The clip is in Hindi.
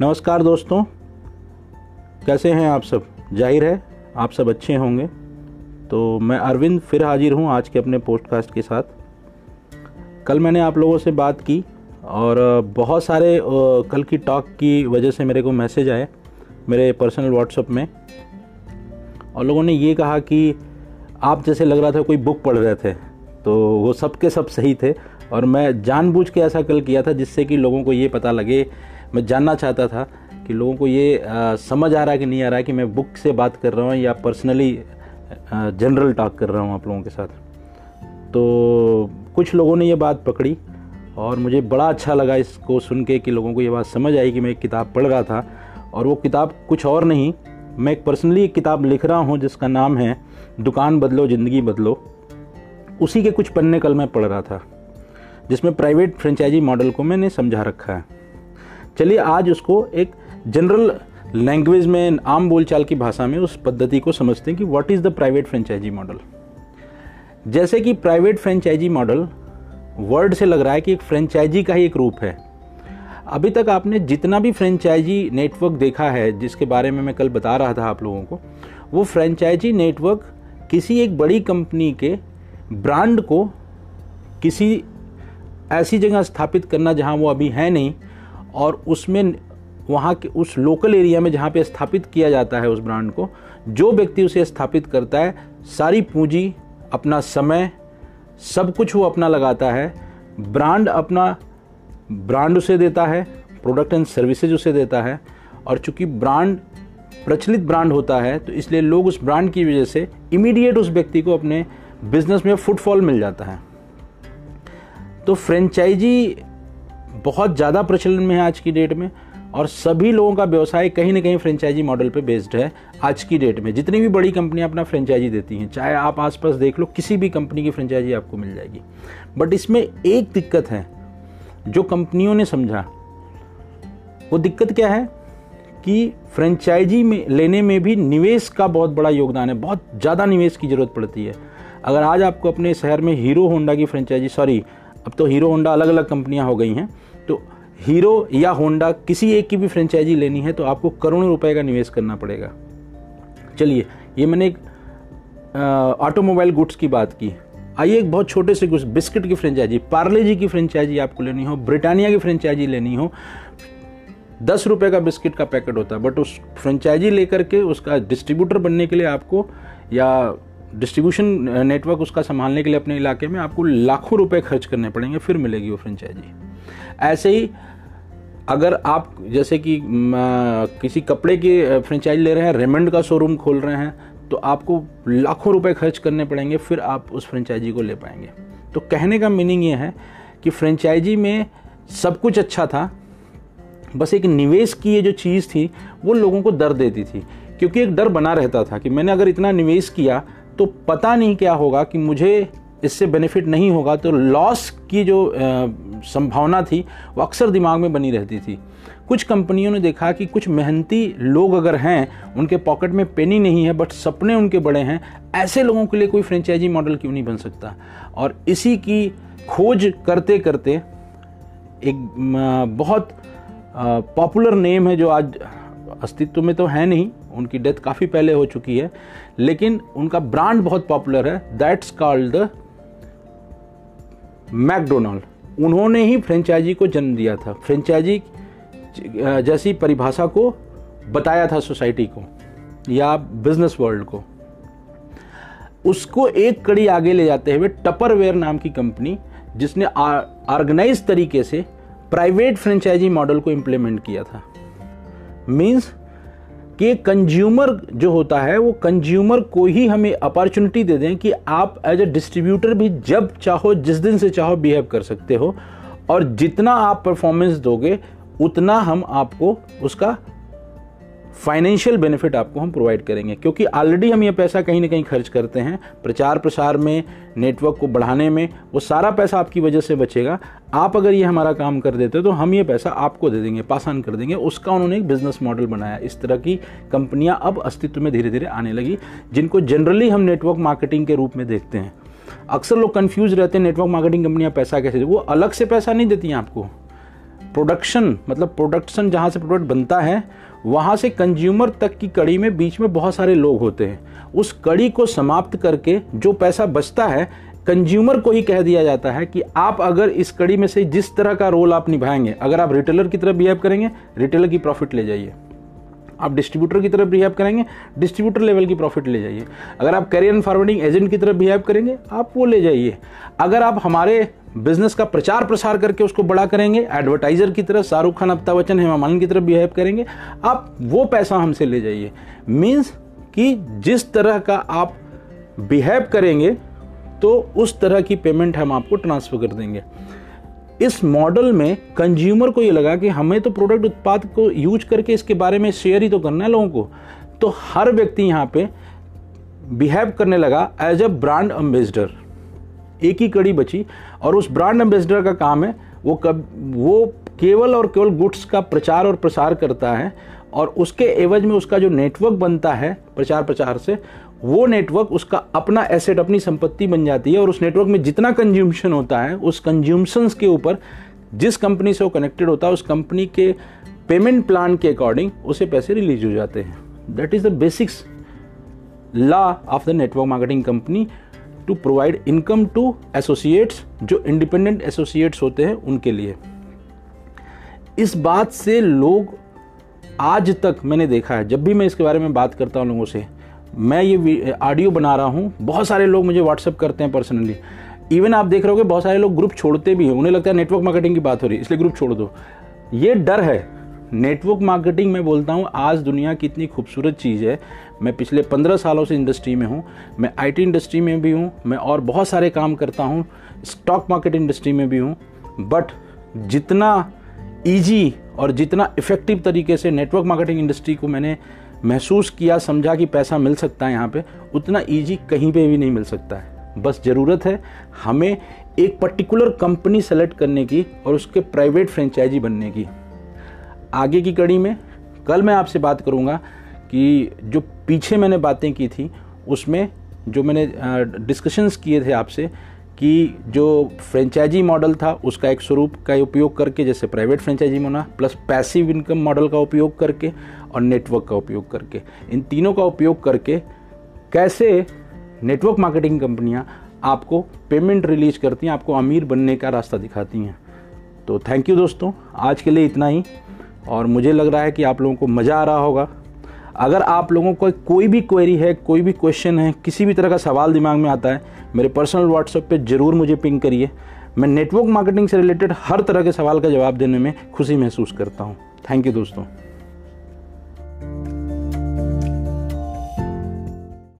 नमस्कार दोस्तों। कैसे हैं आप सब? ज़ाहिर है, आप सब अच्छे होंगे। तो मैं अरविंद फिर हाजिर हूँ आज के अपने पोस्टकास्ट के साथ। कल मैंने आप लोगों से बात की और बहुत सारे कल की टॉक की वजह से मेरे को मैसेज आए मेरे पर्सनल व्हाट्सअप में। और लोगों ने ये कहा कि आप जैसे लग रहा था कोई बुक पढ़ रहे थे तो वो सब के सब सही थे। और मैं जानबूझ के ऐसा कल किया था जिससे कि लोगों को ये पता लगे। मैं जानना चाहता था कि लोगों को ये समझ आ रहा है कि नहीं आ रहा है कि मैं बुक से बात कर रहा हूँ या पर्सनली जनरल टॉक कर रहा हूँ आप लोगों के साथ। तो कुछ लोगों ने ये बात पकड़ी और मुझे बड़ा अच्छा लगा इसको सुन के कि लोगों को ये बात समझ आई कि मैं एक किताब पढ़ रहा था। और वो किताब कुछ और नहीं, मैं एक पर्सनली एक किताब लिख रहा हूँ जिसका नाम है, दुकान बदलो, ज़िंदगी बदलो। उसी के कुछ पन्ने कल मैं पढ़ रहा था। जिसमें प्राइवेट फ्रेंचाइजी मॉडल को मैंने समझा रखा है। चलिए आज उसको एक जनरल लैंग्वेज में, आम बोलचाल की भाषा में उस पद्धति को समझते हैं कि what is the private franchise model जैसे कि प्राइवेट फ्रेंचाइजी मॉडल वर्ड से लग रहा है कि एक फ्रेंचाइजी का ही एक रूप है। अभी तक आपने जितना भी फ्रेंचाइजी नेटवर्क देखा है, जिसके बारे में मैं कल बता रहा था आप लोगों को, वो फ्रेंचाइजी नेटवर्क किसी एक बड़ी कंपनी के ब्रांड को किसी ऐसी जगह स्थापित करना जहाँ वो अभी है नहीं, और उसमें वहाँ के उस लोकल एरिया में जहाँ पे स्थापित किया जाता है उस ब्रांड को, जो व्यक्ति उसे स्थापित करता है, सारी पूंजी, अपना समय, सब कुछ वो अपना लगाता है। ब्रांड अपना ब्रांड उसे देता है प्रोडक्ट एंड सर्विसेज़ उसे देता है, और चूँकि ब्रांड प्रचलित ब्रांड होता है तो इसलिए लोग उस ब्रांड की वजह से इमीडिएट उस व्यक्ति को अपने बिज़नेस में फुटफॉल मिल जाता है। तो फ्रेंचाइजी बहुत ज़्यादा प्रचलन में है आज की डेट में, और सभी लोगों का व्यवसाय कहीं ना कहीं फ्रेंचाइजी मॉडल पे बेस्ड है आज की डेट में। जितनी भी बड़ी कंपनियाँ अपना फ्रेंचाइजी देती हैं, चाहे आप आसपास देख लो, किसी भी कंपनी की फ्रेंचाइजी आपको मिल जाएगी। बट इसमें एक दिक्कत है, जो कंपनियों ने समझा, वो दिक्कत क्या है कि फ्रेंचाइजी में लेने में भी निवेश का बहुत बड़ा योगदान है, बहुत ज़्यादा निवेश की ज़रूरत पड़ती है। अगर आज आपको अपने शहर में हीरो होंडा की फ्रेंचाइजी सॉरी अब तो हीरो होंडा अलग अलग कंपनियाँ हो गई हैं तो हीरो या होंडा किसी एक की भी फ्रेंचाइजी लेनी है तो आपको करोड़ों रुपए का निवेश करना पड़ेगा। चलिए, ये मैंने एक ऑटोमोबाइल गुड्स की बात की। आइए एक बहुत छोटे से कुछ बिस्किट की फ्रेंचाइजी, पार्ले जी की फ्रेंचाइजी आपको लेनी हो, ब्रिटानिया की फ्रेंचाइजी लेनी हो। दस रुपए का बिस्किट का पैकेट होता है, बट उस फ्रेंचाइजी लेकर के उसका डिस्ट्रीब्यूटर बनने के लिए आपको या डिस्ट्रीब्यूशन नेटवर्क उसका संभालने के लिए अपने इलाके में आपको लाखों रुपए खर्च करने पड़ेंगे, फिर मिलेगी वो फ्रेंचाइजी। ऐसे ही अगर आप जैसे कि किसी कपड़े की फ्रेंचाइज ले रहे हैं, रेमंड का शोरूम खोल रहे हैं तो आपको लाखों रुपए खर्च करने पड़ेंगे, फिर आप उस फ्रेंचाइजी को ले पाएँगे। तो कहने का मीनिंग ये है कि फ्रेंचाइजी में सब कुछ अच्छा था, बस एक निवेश की ये जो चीज़ थी, वो लोगों को डर देती थी, क्योंकि एक डर बना रहता था कि मैंने अगर इतना निवेश किया तो पता नहीं क्या होगा कि मुझे इससे बेनिफिट नहीं होगा। तो लॉस की जो संभावना थी, वो अक्सर दिमाग में बनी रहती थी। कुछ कंपनियों ने देखा कि कुछ मेहनती लोग अगर हैं, उनके पॉकेट में पेनी नहीं है बट सपने उनके बड़े हैं, ऐसे लोगों के लिए कोई फ्रेंचाइजी मॉडल क्यों नहीं बन सकता? और इसी की खोज करते करते एक बहुत पॉपुलर नेम है जो आज अस्तित्व में तो है नहीं उनकी डेथ काफ़ी पहले हो चुकी है, लेकिन उनका ब्रांड बहुत पॉपुलर है दैट्स कॉल्ड द मैकडोनाल्ड उन्होंने ही फ्रेंचाइजी को जन्म दिया था, फ्रेंचाइजी जैसी परिभाषा को बताया था सोसाइटी को, या बिज़नेस वर्ल्ड को। उसको एक कड़ी आगे ले जाते हुए टपरवेयर नाम की कंपनी, जिसने ऑर्गेनाइज तरीके से प्राइवेट फ्रेंचाइजी मॉडल को इंप्लीमेंट किया था। मींस कि कंज्यूमर जो होता है, वो कंज्यूमर को ही हमें अपॉर्चुनिटी दे दें कि आप एज ए डिस्ट्रीब्यूटर भी जब चाहो, जिस दिन से चाहो बिहेव कर सकते हो। और जितना आप परफॉर्मेंस दोगे, उतना हम आपको उसका फाइनेंशियल बेनिफिट आपको हम प्रोवाइड करेंगे, क्योंकि ऑलरेडी हम ये पैसा कहीं ना कहीं खर्च करते हैं, प्रचार प्रसार में नेटवर्क को बढ़ाने में, वो सारा पैसा आपकी वजह से बचेगा। आप अगर ये हमारा काम कर देते तो हम ये पैसा आपको दे देंगे, पासान कर देंगे, उसका उन्होंने एक बिज़नेस मॉडल बनाया। इस तरह की कंपनियाँ अब अस्तित्व में धीरे धीरे आने लगी, जिनको जनरली हम नेटवर्क मार्केटिंग के रूप में देखते हैं। अक्सर लोग कन्फ्यूज़ रहते हैं नेटवर्क मार्केटिंग कंपनियाँ पैसा कैसे वो अलग से पैसा नहीं देती हैं आपको। प्रोडक्शन मतलब प्रोडक्शन जहाँ से प्रोडक्ट बनता है वहाँ से कंज्यूमर तक की कड़ी में बीच में बहुत सारे लोग होते हैं। उस कड़ी को समाप्त करके जो पैसा बचता है कंज्यूमर को ही कह दिया जाता है कि आप अगर इस कड़ी में से जिस तरह का रोल आप निभाएँगे, अगर आप रिटेलर की तरफ़ बिहेव करेंगे रिटेलर की प्रॉफिट ले जाइए। आप डिस्ट्रीब्यूटर की तरफ़ बिहेव करेंगे डिस्ट्रीब्यूटर लेवल की प्रॉफिट ले जाइए। अगर आप कैरियर फॉरवर्डिंग एजेंट की तरफ़ बिहेव करेंगे, आप वो ले जाइए। अगर आप हमारे बिज़नेस का प्रचार प्रसार करके उसको बड़ा करेंगे। एडवर्टाइजर की तरह शाहरुख खान, अमिताभ बच्चन, हेमा मालिनी की तरफ़ बिहेव करेंगे। आप वो पैसा हमसे ले जाइए। मीन्स कि जिस तरह का आप बिहेव करेंगे तो उस तरह की पेमेंट हम आपको ट्रांसफ़र कर देंगे। इस मॉडल में कंज्यूमर को ये लगा कि हमें तो प्रोडक्ट उत्पाद को यूज़ करके इसके बारे में शेयर ही तो करना है लोगों को। तो हर व्यक्ति यहाँ पे बिहेव करने लगा एज अ ब्रांड एम्बेसडर एक ही कड़ी बची और उस ब्रांड एम्बेसडर का काम है, वो कब, वो केवल और केवल गुड्स का प्रचार और प्रसार करता है और उसके एवज में उसका जो नेटवर्क बनता है प्रचार प्रचार से, वो नेटवर्क उसका अपना एसेट, अपनी संपत्ति बन जाती है और उस नेटवर्क में जितना कंज्यूमशन होता है, उस कंज्यूमशंस के ऊपर जिस कंपनी से वो कनेक्टेड होता है, उस कंपनी के पेमेंट प्लान के अकॉर्डिंग उसे पैसे रिलीज़ हो जाते हैं। That is the basics law of the network marketing company to provide income to associates जो इंडिपेंडेंट एसोसिएट्स होते हैं उनके लिए। इस बात से लोग आज तक, मैंने देखा है, जब भी मैं इसके बारे में बात करता हूँ लोगों से, मैं ये ऑडियो बना रहा हूँ, बहुत सारे लोग मुझे व्हाट्सअप करते हैं पर्सनली इवन आप देख रहे हो बहुत सारे लोग ग्रुप छोड़ते भी हैं, उन्हें लगता है नेटवर्क मार्केटिंग की बात हो रही है, इसलिए ग्रुप छोड़ दो। ये डर है। नेटवर्क मार्केटिंग में बोलता हूँ, आज दुनिया की इतनी खूबसूरत चीज़ है मैं पिछले पंद्रह सालों से इंडस्ट्री में हूँ, मैं आईटी इंडस्ट्री में भी हूँ, मैं और बहुत सारे काम करता हूँ स्टॉक मार्केट इंडस्ट्री में भी हूँ बट जितना ईजी और जितना इफ़ेक्टिव तरीके से नेटवर्क मार्केटिंग इंडस्ट्री को मैंने महसूस किया, समझा कि पैसा मिल सकता है यहाँ पे, उतना ईजी कहीं पे भी नहीं मिल सकता है। बस ज़रूरत है हमें एक पर्टिकुलर कंपनी सेलेक्ट करने की और उसके प्राइवेट फ्रेंचाइजी बनने की। आगे की कड़ी में कल मैं आपसे बात करूँगा कि जो पीछे मैंने बातें की थी, उसमें जो मैंने डिस्कशंस किए थे आपसे कि जो फ्रेंचाइजी मॉडल था, उसका एक स्वरूप का उपयोग करके, जैसे प्राइवेट फ्रेंचाइजी होना प्लस पैसिव इनकम मॉडल का उपयोग करके और नेटवर्क का उपयोग करके। इन तीनों का उपयोग करके कैसे नेटवर्क मार्केटिंग कंपनियाँ आपको पेमेंट रिलीज़ करती हैं, आपको अमीर बनने का रास्ता दिखाती हैं। तो थैंक यू दोस्तों, आज के लिए इतना ही। और मुझे लग रहा है कि आप लोगों को मज़ा आ रहा होगा। अगर आप लोगों को कोई भी क्वेरी है, कोई भी क्वेश्चन है, किसी भी तरह का सवाल दिमाग में आता है, मेरे पर्सनल व्हाट्सएप पे ज़रूर मुझे पिंग करिए। मैं नेटवर्क मार्केटिंग से रिलेटेड हर तरह के सवाल का जवाब देने में खुशी महसूस करता हूँ। थैंक यू दोस्तों।